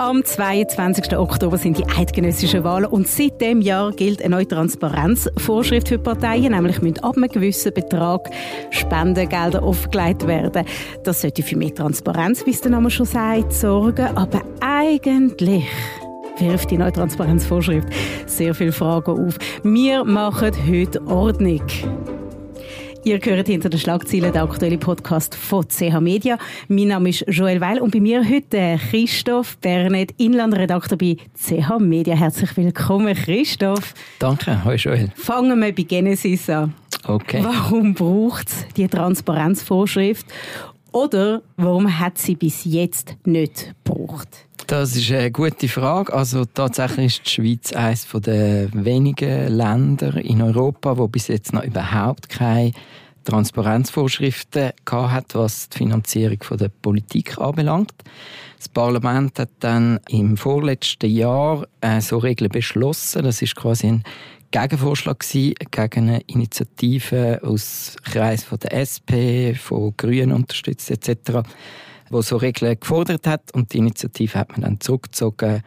Am 22. Oktober sind die eidgenössischen Wahlen und seit dem Jahr gilt eine neue Transparenzvorschrift für Parteien, nämlich müssen ab einem gewissen Betrag Spendengelder aufgelegt werden. Das sollte für mehr Transparenz, wie es der Name schon sagt, sorgen, aber eigentlich wirft die neue Transparenzvorschrift sehr viele Fragen auf. Wir machen heute Ordnung. Ihr hört hinter den Schlagzeilen den aktuellen Podcast von CH Media. Mein Name ist Joel Weil und bei mir heute Christoph Bernet, Inlandredakteur bei CH Media. Herzlich willkommen, Christoph. Danke, hallo Joel. Fangen wir bei Genesis an. Okay. Warum braucht es die Transparenzvorschrift oder warum hat sie bis jetzt nicht gebraucht? Das ist eine gute Frage. Also tatsächlich ist die Schweiz eines der wenigen Länder in Europa, wo bis jetzt noch überhaupt keine Transparenzvorschriften hat, was die Finanzierung der Politik anbelangt. Das Parlament hat dann im vorletzten Jahr äh, so Regeln beschlossen. Das ist quasi ein Gegenvorschlag gewesen, gegen eine Initiative aus Kreis von der SP, von Grünen unterstützt etc wo so Regeln gefordert hat und die Initiative hat man dann zurückgezogen,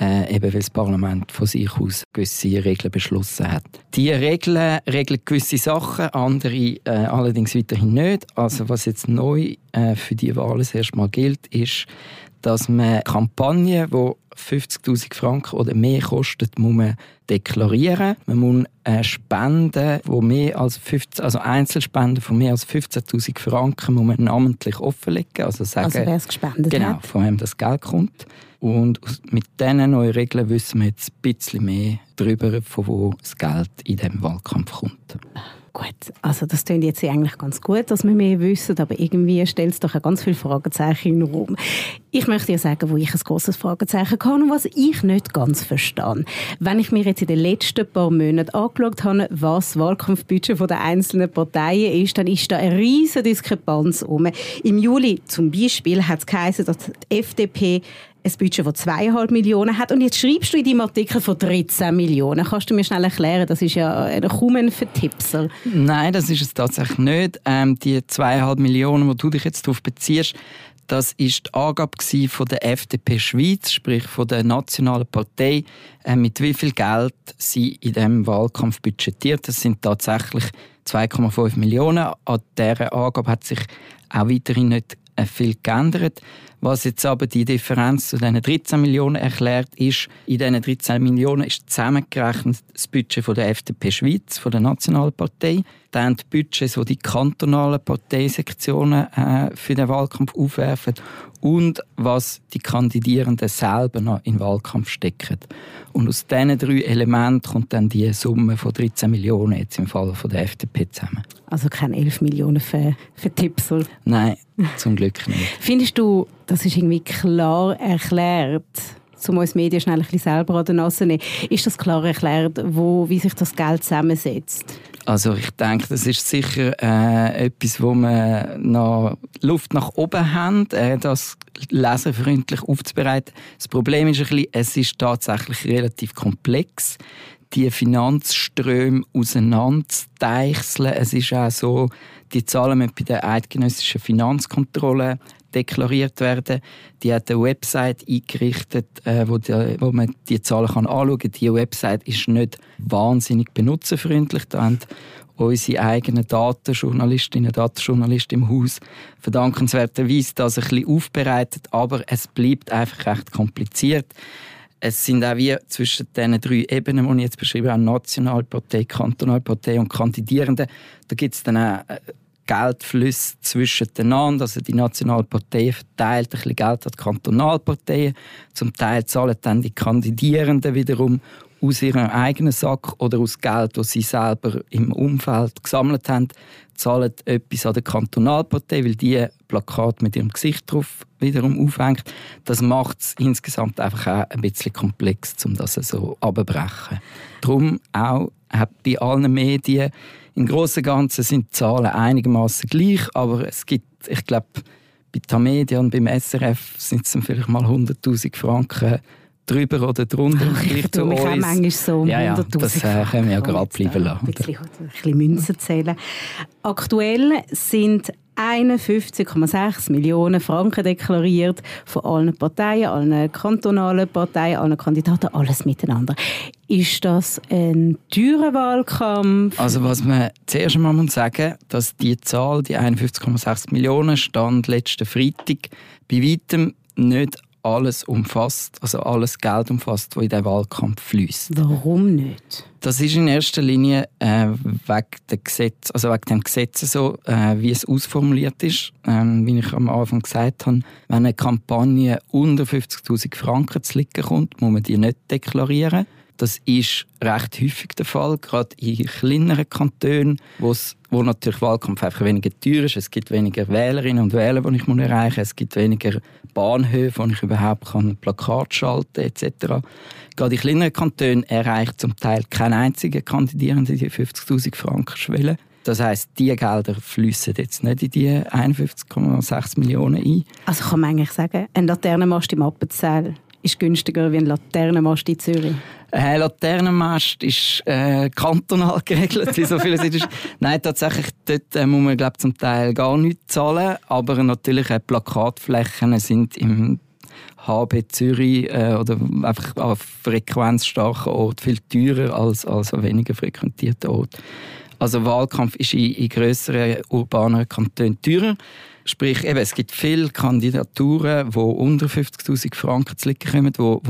äh, eben weil das Parlament von sich aus gewisse Regeln beschlossen hat. Die Regeln regeln gewisse Sachen, andere äh, allerdings weiterhin nicht. Also was jetzt neu äh, für die Wahlen das erste Mal gilt, ist, dass man Kampagnen, die 50.000 Franken oder mehr kostet, muss man deklarieren. Man muss äh, Spenden, wo mehr als 15, also Einzelspenden von mehr als 15.000 Franken, muss man namentlich offenlegen. Also sagen, also wer es gespendet genau, hat. von wem das Geld kommt. Und mit diesen neuen Regeln wissen wir jetzt ein bisschen mehr darüber, von wo das Geld in diesem Wahlkampf kommt. Gut, also das klingt jetzt eigentlich ganz gut, dass wir mehr wissen, aber irgendwie stellt es doch ganz viele Fragezeichen in den. Ich möchte dir sagen, wo ich ein großes Fragezeichen kann und was ich nicht ganz verstehe. Wenn ich mir jetzt in den letzten paar Monaten angeschaut habe, was das Wahlkampfbudget der einzelnen Parteien ist, dann ist da eine riesige Diskrepanz um. Im Juli zum Beispiel hat es geheißen, dass die FDP ein Budget, das 2,5 Millionen hat. Und jetzt schreibst du in deinem Artikel von 13 Millionen. Kannst du mir schnell erklären, das ist ja kaum ein Vertipser. Nein, das ist es tatsächlich nicht. Ähm, die 2,5 Millionen, die du dich jetzt darauf beziehst, das ist die Angabe von der FDP Schweiz, sprich von der nationalen Partei, äh, mit wie viel Geld sie in diesem Wahlkampf budgetiert. Das sind tatsächlich 2,5 Millionen. An dieser Angabe hat sich auch weiterhin nicht äh, viel geändert. Was jetzt aber die Differenz zu diesen 13 Millionen erklärt, ist, in diesen 13 Millionen ist zusammengerechnet das Budget von der FDP Schweiz, von der Nationalen Partei, dann die Budgets, die die kantonalen Parteisektionen äh, für den Wahlkampf aufwerfen und was die Kandidierenden selber noch in den Wahlkampf stecken. Und aus diesen drei Elementen kommt dann die Summe von 13 Millionen jetzt im Fall von der FDP zusammen. Also keine 11 Millionen für, für Tipsel? Nein, zum Glück nicht. Findest du, das ist irgendwie klar erklärt? um uns Medien schnell ein bisschen selber an der Nase nehmen. Ist das klar erklärt, wo, wie sich das Geld zusammensetzt? Also ich denke, das ist sicher äh, etwas, wo wir noch Luft nach oben haben, äh, das leserfreundlich aufzubereiten. Das Problem ist ein bisschen, es ist tatsächlich relativ komplex die Finanzströme auseinanderzudeichseln. Es ist auch so, die Zahlen müssen bei der eidgenössischen Finanzkontrolle deklariert werden. Die hat eine Website eingerichtet, äh, wo, die, wo man die Zahlen kann anschauen kann. Diese Website ist nicht wahnsinnig benutzerfreundlich. Da haben unsere eigenen Datenjournalistinnen und Datenjournalisten im Haus verdankenswerterweise das ein bisschen aufbereitet, aber es bleibt einfach recht kompliziert. Es sind auch wie zwischen diesen drei Ebenen, die ich jetzt beschrieben habe, Nationalpartei, Kantonalpartei und Kandidierende, da gibt es dann auch äh, Geldflüsse zwischen den Also die Nationalpartei verteilt ein bisschen Geld an die Kantonalparteien. Zum Teil zahlen dann die Kandidierenden wiederum aus ihrem eigenen Sack oder aus Geld, das sie selber im Umfeld gesammelt haben, zahlen etwas an die Kantonalpartei, weil die Plakat mit ihrem Gesicht drauf wiederum aufhängt. Das macht es insgesamt einfach auch ein bisschen komplex, um das so abzubrechen. Darum auch bei allen Medien im Großen und Ganzen sind die Zahlen einigermaßen gleich, aber es gibt, ich glaube, bei Tamedia und beim SRF sind es vielleicht mal 100.000 Franken drüber oder drunter. Ach, ich tue mich auch manchmal so um ja, ja, Das äh, können wir ja gerade abbleiben lassen. Ein bisschen, ein bisschen Münzen zählen. Aktuell sind 51,6 Millionen Franken deklariert von allen Parteien, allen kantonalen Parteien, allen Kandidaten, alles miteinander. Ist das ein teurer Wahlkampf? Also was man zuerst einmal muss sagen, dass die Zahl, die 51,6 Millionen, stand letzten Freitag bei weitem nicht alles umfasst, also alles Geld umfasst, das in den Wahlkampf fließt. Warum nicht? Das ist in erster Linie äh, wegen, Gesetz, also wegen dem Gesetz so, äh, wie es ausformuliert ist. Ähm, wie ich am Anfang gesagt habe, wenn eine Kampagne unter 50'000 Franken zu liegen kommt, muss man die nicht deklarieren. Das ist recht häufig der Fall, gerade in kleineren Kantonen, wo natürlich Wahlkampf einfach weniger teuer ist. Es gibt weniger Wählerinnen und Wähler, die ich erreichen muss. Es gibt weniger Bahnhöfe, wo ich überhaupt kann Plakat schalten etc. Gerade in kleineren Kantonen erreicht zum Teil kein einziger Kandidierende die 50'000 Franken Schwelle. Das heißt, diese Gelder fließen jetzt nicht in die 51,6 Millionen ein. Also kann man eigentlich sagen, ein Laternenmast im Appenzell ist günstiger wie ein Laternenmast in Zürich? Ein Laternenmast ist äh, kantonal geregelt, wie so viele sind. Nein, tatsächlich, dort äh, muss man glaub, zum Teil gar nichts zahlen, aber natürlich äh, Plakatflächen sind im HB Zürich äh, oder einfach an frequenzstarken Ort viel teurer als, als an weniger frequentierten Ort. Also Wahlkampf ist in, in grösseren urbanen Kantonen teurer. Sprich, eben, es gibt viele Kandidaturen, die unter 50'000 Franken zu liegen kommen, die,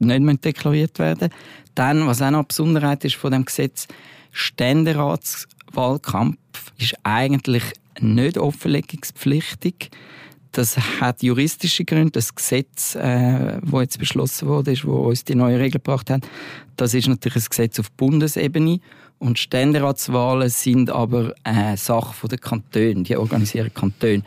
die nicht deklariert werden Dann, was auch noch eine Besonderheit ist von dem Gesetz, Ständeratswahlkampf ist eigentlich nicht offenlegungspflichtig. Das hat juristische Gründe. Das Gesetz, äh, wo jetzt beschlossen wurde, ist, wo uns die neue Regel gebracht hat, das ist natürlich ein Gesetz auf Bundesebene und Ständeratswahlen sind aber eine Sache der Kantone, die organisieren Kantone.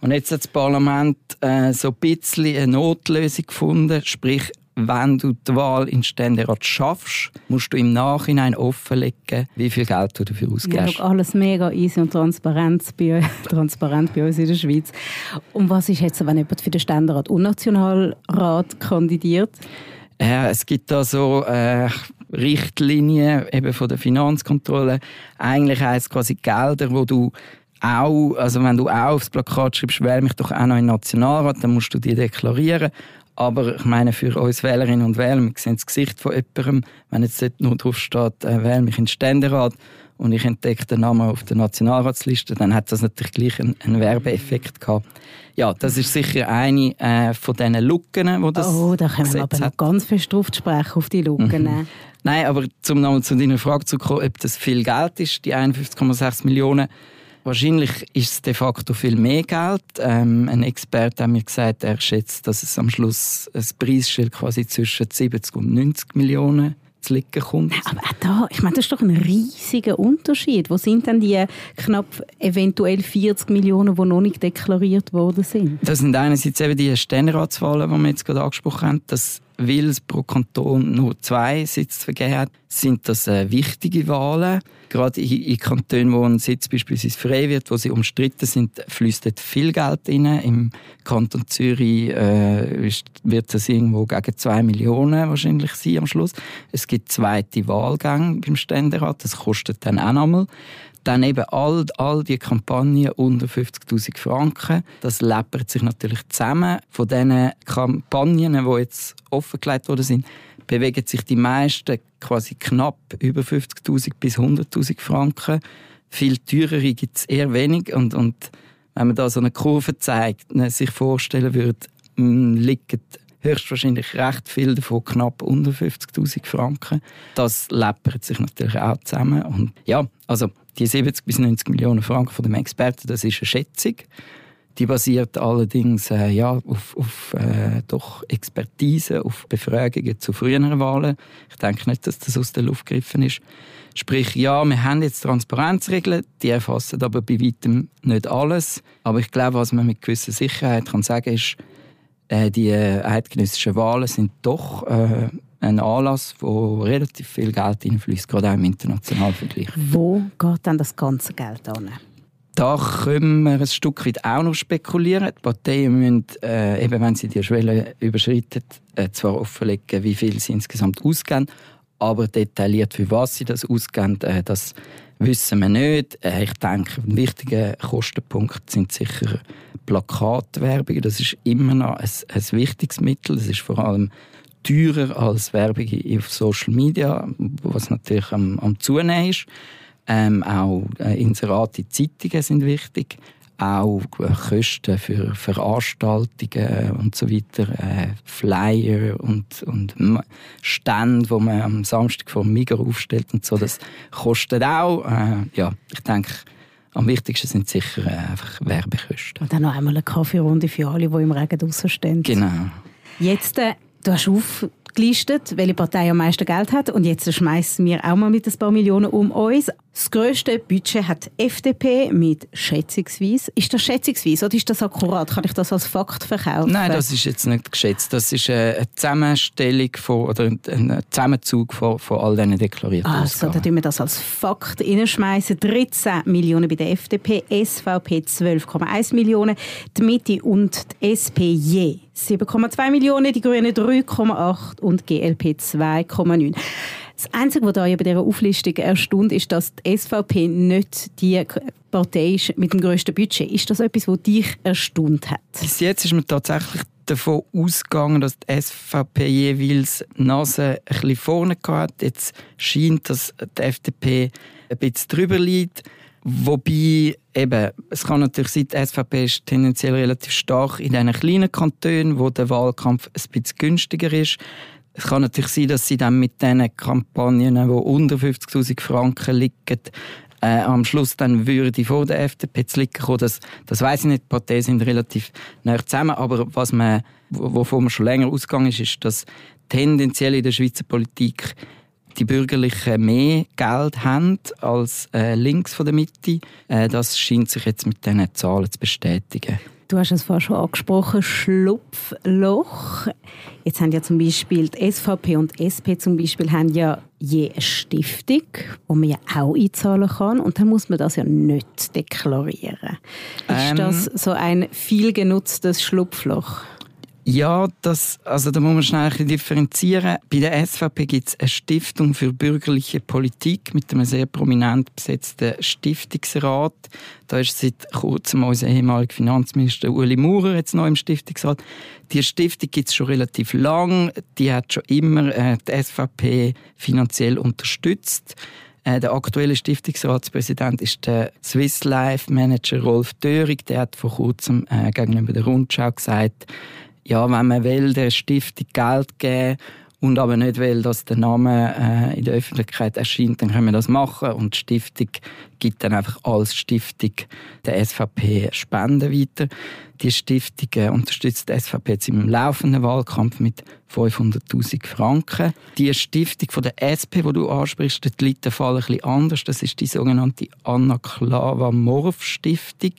Und jetzt hat das Parlament äh, so ein bisschen eine Notlösung gefunden, sprich wenn du die Wahl in Ständerat schaffst, musst du im Nachhinein offenlegen, wie viel Geld du dafür ausgibst. Ja, alles mega easy und transparent bei, transparent bei uns in der Schweiz. Und was ist jetzt, wenn jemand für den Ständerat und Nationalrat kandidiert? Ja, es gibt da so äh, Richtlinien eben von der Finanzkontrolle. Eigentlich heisst quasi Gelder, wo du auch, also wenn du auch aufs Plakat schreibst, wähle mich doch auch noch in den Nationalrat, dann musst du die deklarieren. Aber ich meine, für uns Wählerinnen und Wähler, wir sehen das Gesicht von jemandem, wenn jetzt dort nur drauf steht, äh, wähle mich in den Ständerat und ich entdecke den Namen auf der Nationalratsliste, dann hat das natürlich gleich einen, einen Werbeeffekt gehabt. Ja, das ist sicher eine äh, von diesen Lücken, die das Oh, da können wir aber noch ganz fest drauf sprechen, auf die Lücken. Mhm. Nein, aber zum nochmal zu deiner Frage zu kommen, ob das viel Geld ist, die 51,6 Millionen, Wahrscheinlich ist es de facto viel mehr Geld. Ähm, ein Experte hat mir gesagt, er schätzt, dass es am Schluss ein Preisschild quasi zwischen 70 und 90 Millionen zu liegen kommt. Aber auch da, ich meine, das ist doch ein riesiger Unterschied. Wo sind denn die knapp eventuell 40 Millionen, die noch nicht deklariert worden sind? Das sind einerseits eben die Ständerratswahlen, die wir jetzt gerade angesprochen haben. Das weil es pro Kanton nur zwei Sitze vergeben hat, sind das äh, wichtige Wahlen. Gerade in, in Kantonen, wo ein Sitz beispielsweise frei wird, wo sie umstritten sind, fließt viel Geld rein. Im Kanton Zürich äh, wird das irgendwo gegen zwei Millionen wahrscheinlich sein am Schluss. Es gibt zweite Wahlgänge beim Ständerat, das kostet dann auch nochmal. Dann eben all, all die Kampagnen unter 50'000 Franken. Das läppert sich natürlich zusammen. Von diesen Kampagnen, die jetzt offengelegt worden sind, bewegen sich die meisten quasi knapp über 50'000 bis 100'000 Franken. Viel teurere gibt es eher wenig. Und, und wenn man da so eine Kurve zeigt, ne, sich vorstellen würde, liegen höchstwahrscheinlich recht viel davon knapp unter 50'000 Franken. Das läppert sich natürlich auch zusammen. Und ja, also die 70 bis 90 Millionen Franken von dem Experten, das ist eine Schätzung. Die basiert allerdings äh, ja, auf, auf äh, doch Expertise, auf Befragungen zu früheren Wahlen. Ich denke nicht, dass das aus der Luft gegriffen ist. Sprich, ja, wir haben jetzt Transparenzregeln, die erfassen aber bei weitem nicht alles. Aber ich glaube, was man mit gewisser Sicherheit kann sagen ist, äh, die äh, eidgenössischen Wahlen sind doch äh, ein Anlass, wo relativ viel Geld einfließt, gerade auch im internationalen Vergleich. Wo geht dann das ganze Geld an? Da können wir ein Stück weit auch noch spekulieren. Die Parteien müssen, äh, eben wenn sie die Schwelle überschreiten, äh, zwar offenlegen, wie viel sie insgesamt ausgeben, aber detailliert, für was sie das ausgeben, äh, das wissen wir nicht. Äh, ich denke, ein wichtiger Kostenpunkt sind sicher Plakatwerbung. Das ist immer noch ein, ein wichtiges Mittel. Das ist vor allem teurer als Werbung auf Social Media, was natürlich am, am Zunehmen ist. Ähm, auch äh, Inserate in Zeitungen sind wichtig. Auch äh, Kosten für Veranstaltungen und so weiter, äh, Flyer und, und Stände, die man am Samstag vor dem Migros aufstellt und so, das kostet auch. Äh, ja, ich denke, am wichtigsten sind sicher äh, einfach Werbekosten. Und dann noch einmal eine Kaffeerunde für alle, die im Regen draußen stehen. Genau. Jetzt, äh, du hast aufgelistet, welche Partei am meisten Geld hat und jetzt schmeißen wir auch mal mit ein paar Millionen um uns. Das grösste Budget hat FDP mit schätzungsweise. Ist das schätzungsweise oder ist das akkurat? Kann ich das als Fakt verkaufen? Nein, das ist jetzt nicht geschätzt. Das ist eine Zusammenstellung von, oder ein Zusammenzug von, von all diesen deklarierten Also, Ausgaben. dann tun wir das als Fakt reinschmeißen. 13 Millionen bei der FDP, SVP 12,1 Millionen, die Mitte und die SP je 7,2 Millionen, die Grünen 3,8 und GLP 2,9. Das Einzige, was da bei dieser Auflistung erstaunt, ist, dass die SVP nicht die Partei ist mit dem grössten Budget. Ist das etwas, was dich erstaunt hat? Bis jetzt ist man tatsächlich davon ausgegangen, dass die SVP jeweils die Nase ein bisschen vorne hat. Jetzt scheint, dass die FDP ein bisschen drüber liegt. Wobei, eben, es kann natürlich sein, die SVP ist tendenziell relativ stark in diesen kleinen Kantonen, wo der Wahlkampf ein bisschen günstiger ist. Es kann natürlich sein, dass sie dann mit diesen Kampagnen, die unter 50'000 Franken liegen, äh, am Schluss dann würde vor der FDP zu liegen kommen. Das, das weiß ich nicht. Die Parteien sind relativ nah zusammen. Aber was man, wovon man schon länger ausgegangen ist, ist, dass tendenziell in der Schweizer Politik die Bürgerlichen mehr Geld haben als äh, links von der Mitte. Äh, das scheint sich jetzt mit diesen Zahlen zu bestätigen. Du hast es vorhin schon angesprochen, Schlupfloch. Jetzt haben ja zum Beispiel die SVP und die SP zum Beispiel haben ja je eine Stiftung, wo man ja auch einzahlen kann und dann muss man das ja nicht deklarieren. Ist ähm, das so ein viel genutztes Schlupfloch? Ja, das, also da muss man schnell ein differenzieren. Bei der SVP gibt es eine Stiftung für bürgerliche Politik mit einem sehr prominent besetzten Stiftungsrat. Da ist seit kurzem unser ehemaliger Finanzminister Uli Maurer jetzt noch im Stiftungsrat. Die Stiftung gibt es schon relativ lang. Die hat schon immer äh, die SVP finanziell unterstützt. Äh, der aktuelle Stiftungsratspräsident ist der Swiss Life Manager Rolf Dörig. Der hat vor kurzem äh, gegenüber der Rundschau gesagt, ja, wenn man will, der Stiftung Geld geben und aber nicht will, dass der Name äh, in der Öffentlichkeit erscheint, dann können wir das machen und die Stiftung gibt dann einfach als Stiftung der SVP Spenden weiter. Die Stiftung äh, unterstützt die SVP jetzt im laufenden Wahlkampf mit 500.000 Franken. Die Stiftung von der SP, die du ansprichst, die liegt der Fall ein bisschen anders. Das ist die sogenannte Anna Klava Morf Stiftung.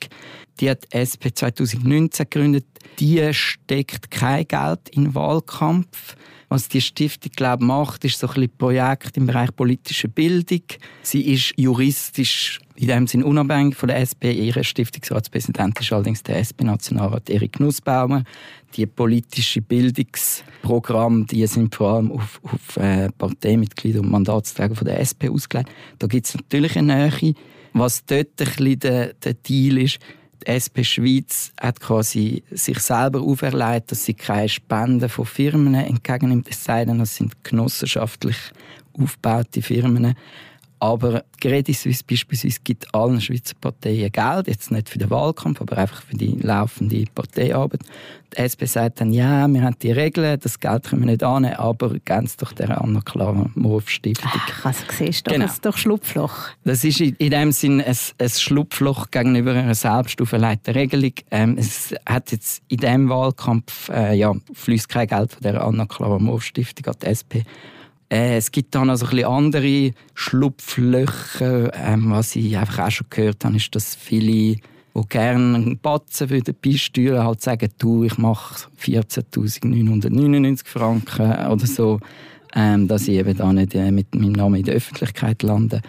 Die hat die SP 2019 gegründet. Die steckt kein Geld in Wahlkampf. Was die Stiftung glaube macht, ist so ein bisschen Projekt im Bereich politische Bildung. Sie ist juristisch in dem Sinne unabhängig von der SP. Ihre Stiftungsratspräsident ist allerdings der SP-Nationalrat Erik Nussbaumer. Die politische Bildungsprogramme, die sind vor allem auf, auf äh, Parteimitglieder und Mandatsträger von der SP ausgelegt. Da gibt es natürlich eine Nähe. Was dort ein bisschen der, der Deal ist, die SP Schweiz hat quasi sich selber auferlegt, dass sie keine Spenden von Firmen entgegennimmt, es sei denn, das sind genossenschaftlich aufgebaute Firmen. Aber Credit Suisse beispielsweise gibt allen Schweizer Parteien Geld, jetzt nicht für den Wahlkampf, aber einfach für die laufende Parteiarbeit. Die SP sagt dann, ja, wir haben die Regeln, das Geld können wir nicht annehmen, aber ganz doch der Anna Clara Morf Stiftung. Ach, also siehst du, genau. das ist doch Schlupfloch. Das ist in dem Sinn ein, ein Schlupfloch gegenüber einer selbst auferlegten Regelung. Ähm, es hat jetzt in diesem Wahlkampf, äh, ja, fließt kein Geld von der Anna Clara Morf Stiftung an die SP. Äh, es gibt dann also andere Schlupflöcher. Ähm, was ich einfach auch schon gehört habe, ist, dass viele, die gerne einen Batzen würden beisteuern, halt sagen, du, ich mache 14'999 Franken oder so, ähm, dass ich eben da nicht äh, mit meinem Namen in der Öffentlichkeit lande.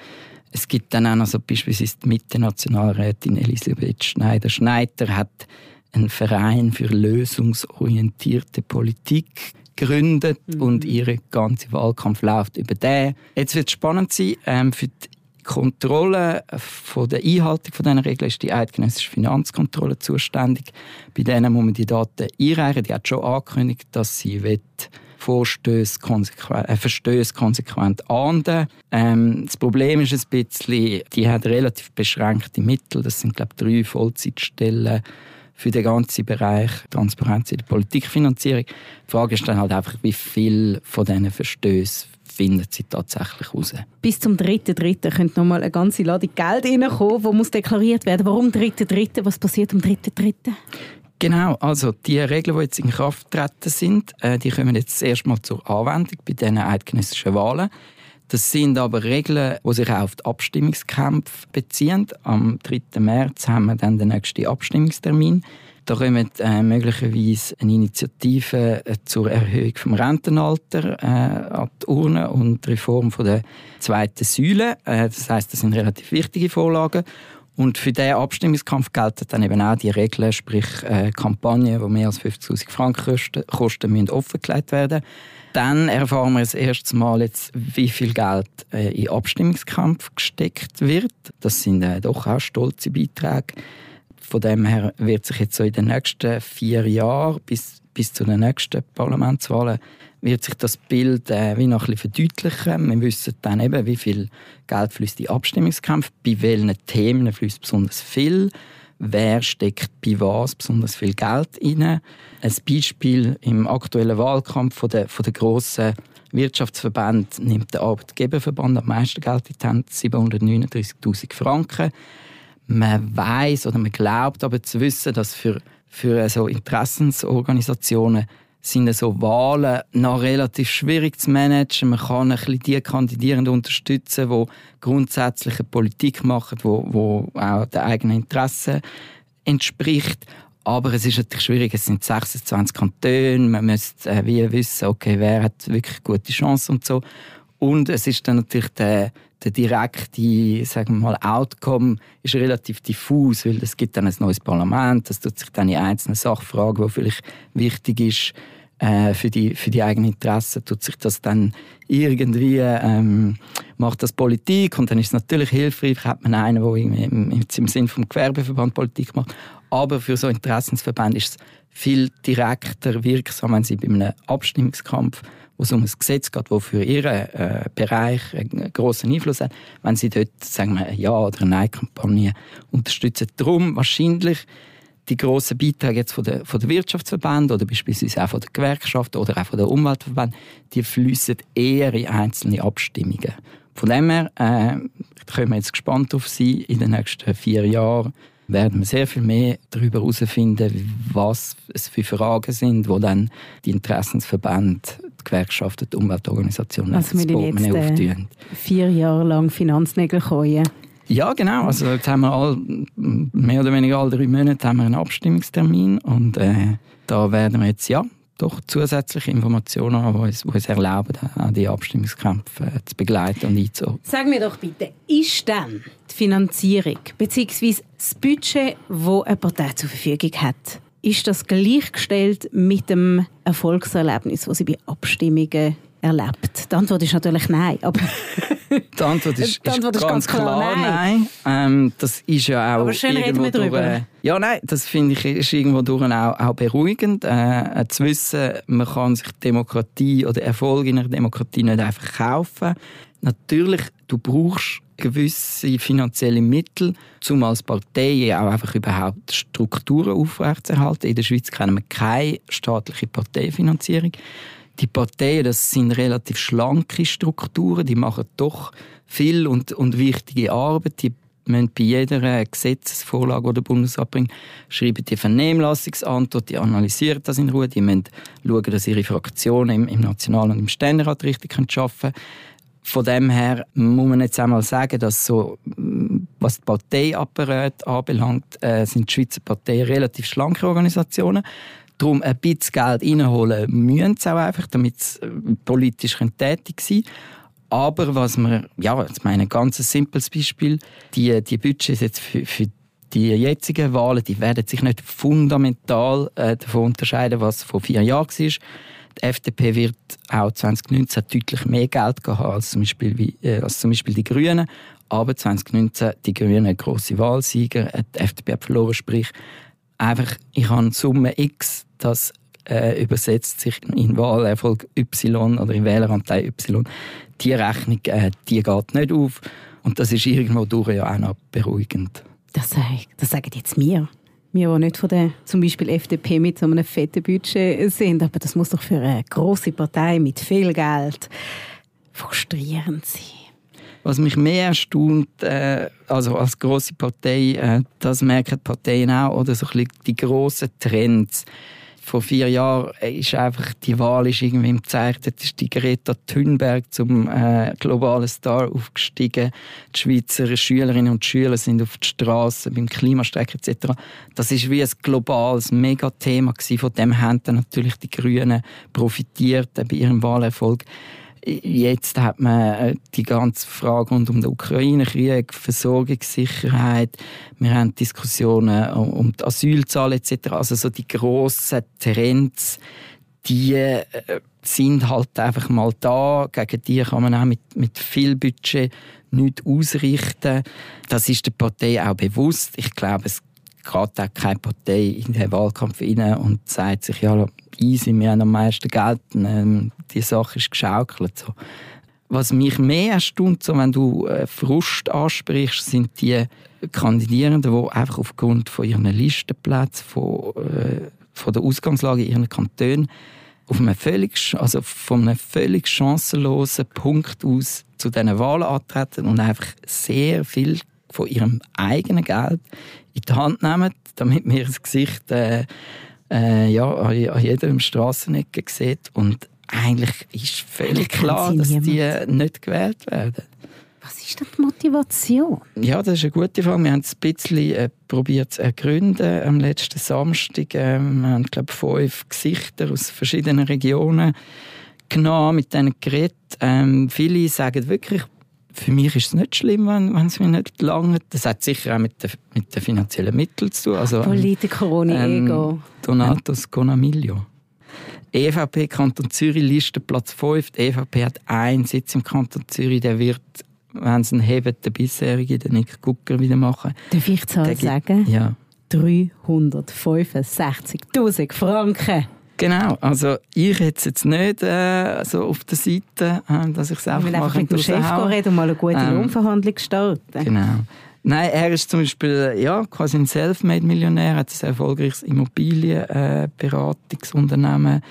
Es gibt dann auch noch so beispielsweise die Mitte-Nationalrätin Elisabeth Schneider-Schneider hat einen Verein für lösungsorientierte Politik gegründet mhm. und ihre ganze Wahlkampf läuft über den. Jetzt wird es spannend sein ähm, für die Kontrolle von der Einhaltung von diesen Regeln ist die eidgenössische Finanzkontrolle zuständig. Bei denen muss man die Daten einreichen. Die hat schon angekündigt, dass sie will Vorstöße konsequent, äh, Verstöße konsequent ahnden. Ähm, das Problem ist ein bisschen, die hat relativ beschränkte Mittel. Das sind, glaube ich, drei Vollzeitstellen für den ganzen Bereich Transparenz in der Politikfinanzierung. Die Frage ist dann halt einfach, wie viel von diesen Verstößen findet sie tatsächlich raus. Bis zum 3.3. könnte noch mal eine ganze Ladung Geld reinkommen, die muss deklariert werden. Warum 3.3.? Was passiert am 3.3.? Genau, also die Regeln, die jetzt in Kraft treten sind, äh, die kommen jetzt erstmal zur Anwendung bei diesen eidgenössischen Wahlen. Das sind aber Regeln, die sich auch auf die Abstimmungskämpfe beziehen. Am 3. März haben wir dann den nächsten Abstimmungstermin. Da kommen äh, möglicherweise eine Initiative äh, zur Erhöhung des Rentenalters äh, an die Urne und die Reform von der zweiten Säule. Äh, das heißt, das sind relativ wichtige Vorlagen. Und für diesen Abstimmungskampf gelten dann eben auch die Regeln, sprich äh, Kampagnen, die mehr als 50'000 Franken kosten, kosten müssen offengelegt werden. Dann erfahren wir das erste Mal jetzt, wie viel Geld äh, in Abstimmungskampf gesteckt wird. Das sind äh, doch auch stolze Beiträge. Von dem her wird sich jetzt so in den nächsten vier Jahren bis, bis zu den nächsten Parlamentswahlen wird sich das Bild äh, wie noch ein bisschen verdeutlichen. Wir wissen dann eben, wie viel Geld fließt in Abstimmungskämpfe, bei welchen Themen fließt besonders viel, wer steckt bei was besonders viel Geld rein. Ein Beispiel im aktuellen Wahlkampf von der, von der grossen Wirtschaftsverband nimmt der Arbeitgeberverband am meisten Geld in die Hand, 739.000 Franken. Man weiß oder man glaubt aber zu wissen, dass für, für so Interessensorganisationen sind so Wahlen noch relativ schwierig zu managen. Man kann ein bisschen die Kandidierenden unterstützen, die grundsätzlich eine Politik machen, die, die auch den eigenen Interessen entspricht. Aber es ist natürlich schwierig, es sind 26 Kantone, man müsste äh, wie wissen, okay, wer hat wirklich gute Chancen und so. Und es ist dann natürlich der, der direkte sagen wir mal, Outcome ist relativ diffus, weil es gibt dann ein neues Parlament, das tut sich dann in einzelnen Sachfragen, die vielleicht wichtig ist äh, für, die, für die eigenen Interessen, tut sich das dann irgendwie, ähm, macht das Politik und dann ist es natürlich hilfreich, hat man einen, der im, im, Sinn vom Gewerbeverband Politik macht, aber für so Interessensverbände ist es viel direkter wirksam, wenn sie bei einem Abstimmungskampf wo es um ein Gesetz geht, das für ihren äh, Bereich einen grossen Einfluss hat, wenn sie dort sagen wir, eine Ja- oder Nein-Kampagne unterstützen. Darum wahrscheinlich die grossen Beiträge jetzt von der, von der Wirtschaftsverbände oder beispielsweise auch von der Gewerkschaft oder auch von der Umweltverbände, die fließen eher in einzelne Abstimmungen. Von dem her äh, können wir jetzt gespannt auf sie in den nächsten vier Jahren werden wir sehr viel mehr darüber herausfinden, was es für Fragen sind, wo dann die Interessensverbände, die Gewerkschaften, die Umweltorganisationen also das Portemonnaie auftun. Vier Jahre lang Finanznägel käuen. Ja, genau. Also jetzt haben wir all, mehr oder weniger alle drei Monate haben wir einen Abstimmungstermin und äh, da werden wir jetzt ja doch zusätzliche Informationen haben, die uns, die uns erlauben, die Abstimmungskämpfe äh, zu begleiten und einzuordnen. Sag mir doch bitte, ist denn die Finanzierung bzw. das Budget, das eine Partei zur Verfügung hat, ist das gleichgestellt mit dem Erfolgserlebnis, das sie bei Abstimmungen erlebt? Die Antwort ist natürlich nein. Aber die Antwort ist, die Antwort ist, ist ganz, klar, klar nein. nein. Ähm, das ist ja auch Aber schön irgendwo reden wir drüber. Durch, ja, nein, das finde ich ist irgendwo durch auch, auch beruhigend, äh, zu wissen, man kann sich Demokratie oder Erfolg in einer Demokratie nicht einfach kaufen. Natürlich, du brauchst gewisse finanzielle Mittel, um als Partei auch einfach überhaupt Strukturen aufrechtzuerhalten. In der Schweiz kennen wir keine staatliche Parteifinanzierung. Die Parteien, das sind relativ schlanke Strukturen, die machen doch viel und, und wichtige Arbeit. Die müssen bei jeder Gesetzesvorlage, die der Bundesrat bringt, schreiben die Vernehmlassungsantwort, die analysieren das in Ruhe, die müssen schauen, dass ihre Fraktionen im, im National- und im Ständerat richtig arbeiten können. Von dem her muss man jetzt einmal sagen, dass so, was die Parteiapparat anbelangt, äh, sind die Schweizer Parteien relativ schlanke Organisationen. Darum ein bisschen Geld reinholen müssen sie auch einfach, damit sie äh, politisch tätig sein können. Aber was wir, ja, jetzt meine, ein ganz simples Beispiel, die, die Budgets jetzt für, für die jetzigen Wahlen, die werden sich nicht fundamental äh, davon unterscheiden, was vor vier Jahren war. Die FDP wird auch 2019 deutlich mehr Geld haben als zum Beispiel, wie, äh, als zum Beispiel die Grünen. Aber 2019 die Grünen grosse Wahlsieger, die FDP hat verloren, sprich einfach, ich habe Summe X, das äh, übersetzt sich in Wahlerfolg Y oder in Wähleranteil Y. Die Rechnung, äh, die geht nicht auf und das ist irgendwo durch ja auch noch beruhigend. Das, das sagen jetzt mir. Wir, die nicht von der zum Beispiel FDP mit so einem fetten Budget sind, aber das muss doch für eine große Partei mit viel Geld frustrierend sein. Was mich mehr erstaunt, äh, also als große Partei, äh, das merken Parteien auch, oder so ein die grossen Trends vor vier Jahren ist einfach die Wahl ist irgendwie im Zeichen. Dort ist die Greta Thunberg zum äh, globalen Star aufgestiegen. Die Schweizer Schülerinnen und Schüler sind auf die Straße beim Klimastreik etc. Das ist wie ein globales Megathema gewesen. Von dem haben dann natürlich die Grünen profitiert bei ihrem Wahlerfolg. Jetzt hat man äh, die ganze Frage rund um den Ukraine-Krieg, Versorgungssicherheit. Wir haben Diskussionen um die Asylzahlen etc. Also so die grossen Trends, die äh, sind halt einfach mal da. Gegen die kann man auch mit, mit viel Budget nichts ausrichten. Das ist der Partei auch bewusst. Ich glaube, es geht auch keine Partei in den Wahlkampf rein und sagt sich, ja, easy, wir haben am meisten Geld, ähm, die Sache ist geschaukelt. So. Was mich mehr erstaunt, so, wenn du äh, Frust ansprichst, sind die Kandidierenden, die einfach aufgrund von ihren Listenplätzen, von, äh, von der Ausgangslage ihrer Kantone auf einem völlig, also von einem völlig chancenlosen Punkt aus zu diesen Wahlen antreten und einfach sehr viel von ihrem eigenen Geld in die Hand nehmen, damit wir das Gesicht äh, äh, ja, an, jeder Strassenecke sieht. Und eigentlich ist völlig klar, dass die nicht gewählt werden. Was ist denn die Motivation? Ja, das ist eine gute Frage. Wir haben es ein bisschen äh, probiert zu ergründen am letzten Samstag. Äh, wir haben, glaube ich, fünf Gesichter aus verschiedenen Regionen genommen, mit denen geredet. Ähm, viele sagen wirklich, für mich ist es nicht schlimm, wenn, wenn es mir nicht lange. Das hat sicher auch mit den, mit den finanziellen Mitteln zu tun. Also, Politiker ohne ähm, Ego. Donatos Conamiglio. EVP Kanton Zürich Liste Platz 5. Die EVP hat einen Sitz im Kanton Zürich. Der wird, wenn sie ihn heben, der bisherige, den Nick Gucker wieder machen. Darf ich Zahl sagen? Ja. 365.000 Franken. Genau, also ich hätte es jetzt nicht äh, so auf der Seite, äh, dass ich es einfach mache. einfach mit dem Chef reden und mal eine gute ähm, Lohnverhandlung starten. Genau. Nein, er ist zum Beispiel ja, quasi ein Selfmade-Millionär, hat ein erfolgreiches Immobilienberatungsunternehmen äh,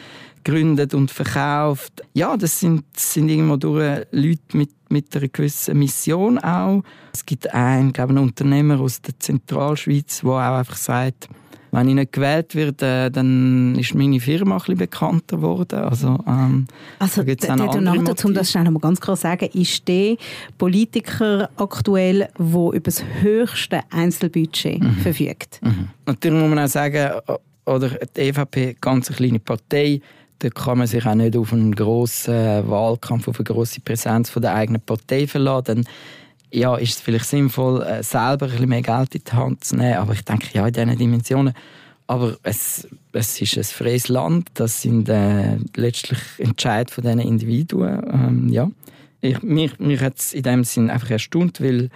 gegründet und verkauft. Ja, das sind, sind irgendwo durch Leute mit, mit einer gewissen Mission auch. Es gibt einen, glaube ich, einen Unternehmer aus der Zentralschweiz, der auch einfach sagt, wenn ich nicht gewählt werde, dann ist meine Firma ein bisschen bekannter geworden. Also, ähm, also der Donato, um das schnell noch mal ganz klar zu sagen, ist der Politiker aktuell, der über das höchste Einzelbudget mhm. verfügt. Mhm. Natürlich muss man auch sagen, oder die EVP, ganz eine kleine Partei, da kann man sich auch nicht auf einen grossen Wahlkampf, auf eine grosse Präsenz von der eigenen Partei verlassen ja, ist es vielleicht sinnvoll, äh, selber ein bisschen mehr Geld in die Hand zu nehmen. Aber ich denke, ja, in diesen Dimensionen. Aber es, es ist ein freies Land. Das sind äh, letztlich Entscheid von diesen Individuen. Ähm, ja. Ich, mich mich hat es in dem Sinn einfach erstaunt, weil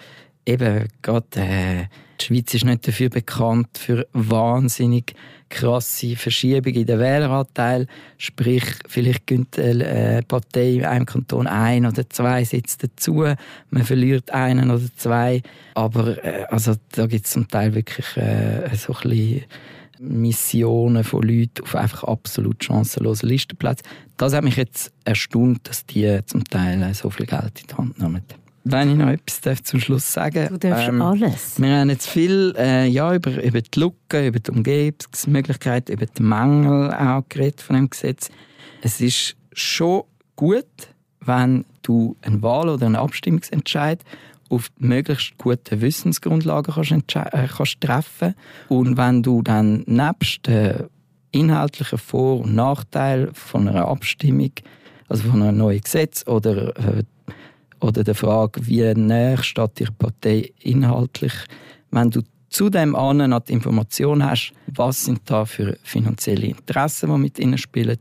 eben gerade äh, die Schweiz ist nicht dafür bekannt für wahnsinnig krasse Verschiebung in den Wähleranteil. Sprich, vielleicht gönnt eine Partei in einem Kanton ein oder zwei Sitze dazu. Man verliert einen oder zwei. Aber äh, also, da gibt es zum Teil wirklich äh, so ein bisschen Missionen von Leuten auf einfach absolut chancenlosen Listenplätzen. Das hat mich jetzt erstaunt, dass die zum Teil so viel Geld in die Hand nehmen wenn ich noch etwas darf zum Schluss sagen Du darfst ähm, alles. Wir haben jetzt viel äh, ja, über, über die Lücken, über die Umgebungsmöglichkeiten, über den Mangel auch geredet von dem Gesetz. Es ist schon gut, wenn du eine Wahl oder einen Abstimmungsentscheid auf möglichst guten Wissensgrundlagen kannst, äh, kannst treffen und wenn du dann nebst den inhaltlichen Vor- und Nachteilen von einer Abstimmung, also von einem neuen Gesetz oder äh, oder der Frage, wie näher steht die Partei inhaltlich, wenn du zudem an die Information hast, was sind da für finanzielle Interessen, die mit ihnen spielen,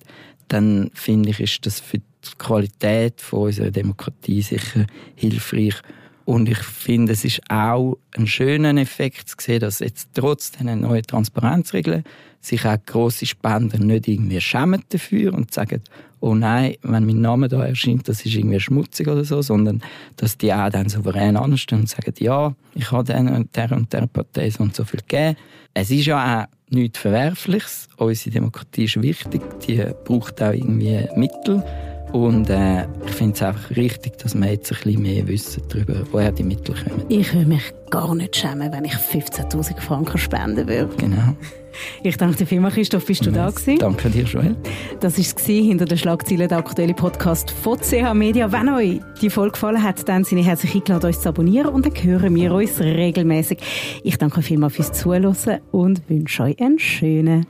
dann finde ich, ist das für die Qualität unserer Demokratie sicher hilfreich. Und ich finde, es ist auch ein schöner Effekt zu sehen, dass jetzt trotz dieser neuen Transparenzregeln sich auch grosse Spender nicht irgendwie schämen dafür und sagen, oh nein, wenn mein Name da erscheint, das ist irgendwie schmutzig oder so, sondern dass die auch dann souverän anstehen und sagen, ja, ich habe der und der und der Partei so und so viel gegeben. Es ist ja auch nichts Verwerfliches. Unsere Demokratie ist wichtig, die braucht auch irgendwie Mittel. Und äh, ich finde es einfach richtig, dass wir jetzt ein bisschen mehr wissen darüber, woher die Mittel kommen. Ich würde mich gar nicht schämen, wenn ich 15'000 Franken spenden würde. Genau. Ich danke dir vielmals, Christoph, bist du da gewesen? Danke dir, Joel. Das war es hinter den Schlagzeilen der aktuellen Podcast von CH Media. Wenn euch die Folge gefallen hat, dann sind ihr herzlich eingeladen, uns zu abonnieren und dann hören wir uns regelmäßig. Ich danke vielmals fürs Zuhören und wünsche euch einen schönen